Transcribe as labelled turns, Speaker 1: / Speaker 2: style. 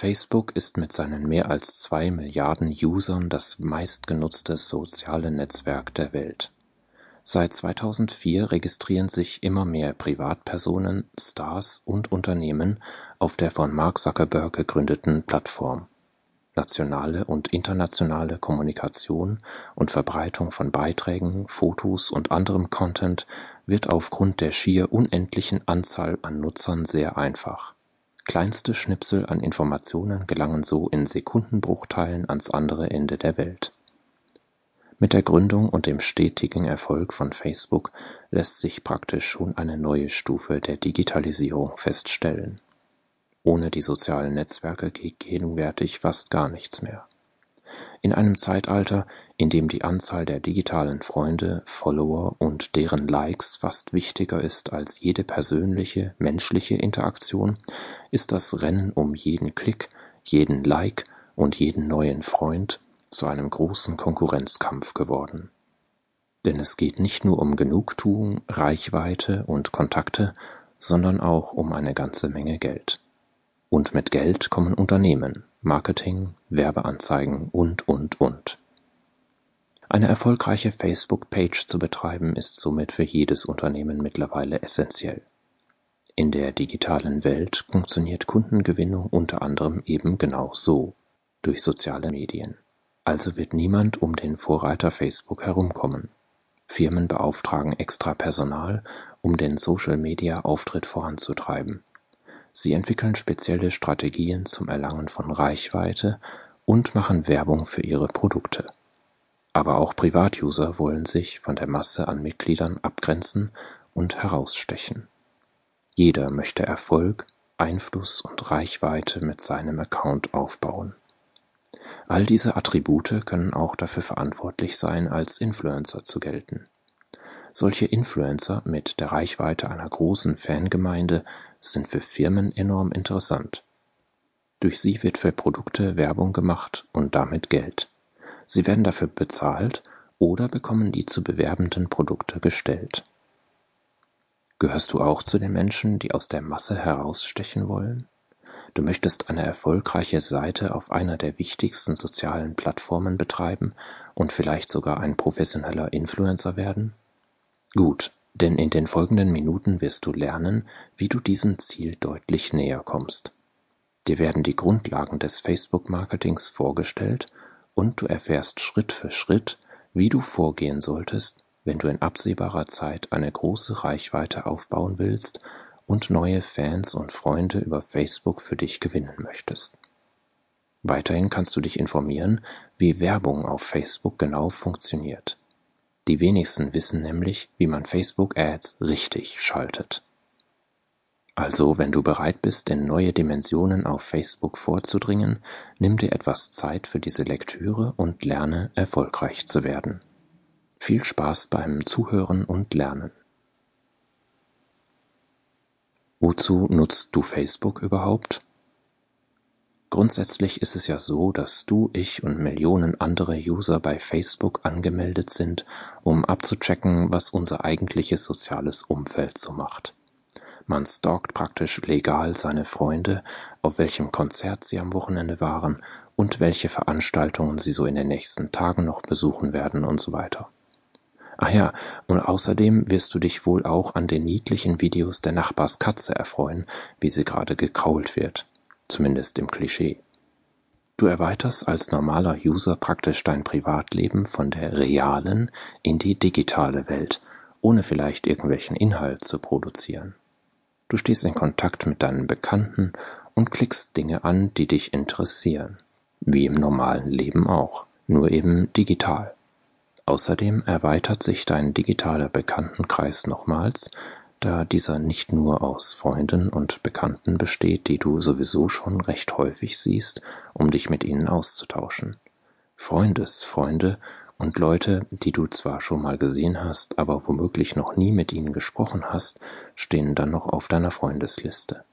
Speaker 1: Facebook ist mit seinen mehr als zwei Milliarden Usern das meistgenutzte soziale Netzwerk der Welt. Seit 2004 registrieren sich immer mehr Privatpersonen, Stars und Unternehmen auf der von Mark Zuckerberg gegründeten Plattform. Nationale und internationale Kommunikation und Verbreitung von Beiträgen, Fotos und anderem Content wird aufgrund der schier unendlichen Anzahl an Nutzern sehr einfach Kleinste Schnipsel an Informationen gelangen so in Sekundenbruchteilen ans andere Ende der Welt. Mit der Gründung und dem stetigen Erfolg von Facebook lässt sich praktisch schon eine neue Stufe der Digitalisierung feststellen. Ohne die sozialen Netzwerke geht gegenwärtig fast gar nichts mehr in einem Zeitalter, in dem die Anzahl der digitalen Freunde, Follower und deren Likes fast wichtiger ist als jede persönliche, menschliche Interaktion, ist das Rennen um jeden Klick, jeden Like und jeden neuen Freund zu einem großen Konkurrenzkampf geworden. Denn es geht nicht nur um Genugtuung, Reichweite und Kontakte, sondern auch um eine ganze Menge Geld. Und mit Geld kommen Unternehmen, Marketing, Werbeanzeigen und, und, und. Eine erfolgreiche Facebook-Page zu betreiben ist somit für jedes Unternehmen mittlerweile essentiell. In der digitalen Welt funktioniert Kundengewinnung unter anderem eben genau so, durch soziale Medien. Also wird niemand um den Vorreiter Facebook herumkommen. Firmen beauftragen extra Personal, um den Social-Media-Auftritt voranzutreiben Sie entwickeln spezielle Strategien zum Erlangen von Reichweite und machen Werbung für ihre Produkte. Aber auch Privatuser wollen sich von der Masse an Mitgliedern abgrenzen und herausstechen. Jeder möchte Erfolg, Einfluss und Reichweite mit seinem Account aufbauen. All diese Attribute können auch dafür verantwortlich sein, als Influencer zu gelten solche Influencer mit der Reichweite einer großen Fangemeinde sind für Firmen enorm interessant. Durch sie wird für Produkte Werbung gemacht und damit Geld. Sie werden dafür bezahlt oder bekommen die zu bewerbenden Produkte gestellt. Gehörst du auch zu den Menschen, die aus der Masse herausstechen wollen? Du möchtest eine erfolgreiche Seite auf einer der wichtigsten sozialen Plattformen betreiben und vielleicht sogar ein professioneller Influencer werden? Gut, denn in den folgenden Minuten wirst du lernen, wie du diesem Ziel deutlich näher kommst. Dir werden die Grundlagen des Facebook-Marketings vorgestellt und du erfährst Schritt für Schritt, wie du vorgehen solltest, wenn du in absehbarer Zeit eine große Reichweite aufbauen willst und neue Fans und Freunde über Facebook für dich gewinnen möchtest. Weiterhin kannst du dich informieren, wie Werbung auf Facebook genau funktioniert. Die wenigsten wissen nämlich, wie man Facebook-Ads richtig schaltet. Also, wenn du bereit bist, in neue Dimensionen auf Facebook vorzudringen, nimm dir etwas Zeit für diese Lektüre und lerne erfolgreich zu werden. Viel Spaß beim Zuhören und Lernen. Wozu nutzt du Facebook überhaupt? Grundsätzlich ist es ja so, dass du, ich und Millionen andere User bei Facebook angemeldet sind, um abzuchecken, was unser eigentliches soziales Umfeld so macht. Man stalkt praktisch legal seine Freunde, auf welchem Konzert sie am Wochenende waren und welche Veranstaltungen sie so in den nächsten Tagen noch besuchen werden und so weiter. Ach ja, und außerdem wirst du dich wohl auch an den niedlichen Videos der Nachbarskatze erfreuen, wie sie gerade gekrault wird zumindest im Klischee. Du erweiterst als normaler User praktisch dein Privatleben von der realen in die digitale Welt, ohne vielleicht irgendwelchen Inhalt zu produzieren. Du stehst in Kontakt mit deinen Bekannten und klickst Dinge an, die dich interessieren, wie im normalen Leben auch, nur eben digital. Außerdem erweitert sich dein digitaler Bekanntenkreis nochmals da dieser nicht nur aus Freunden und Bekannten besteht, die du sowieso schon recht häufig siehst, um dich mit ihnen auszutauschen. Freundesfreunde und Leute, die du zwar schon mal gesehen hast, aber womöglich noch nie mit ihnen gesprochen hast, stehen dann noch auf deiner Freundesliste.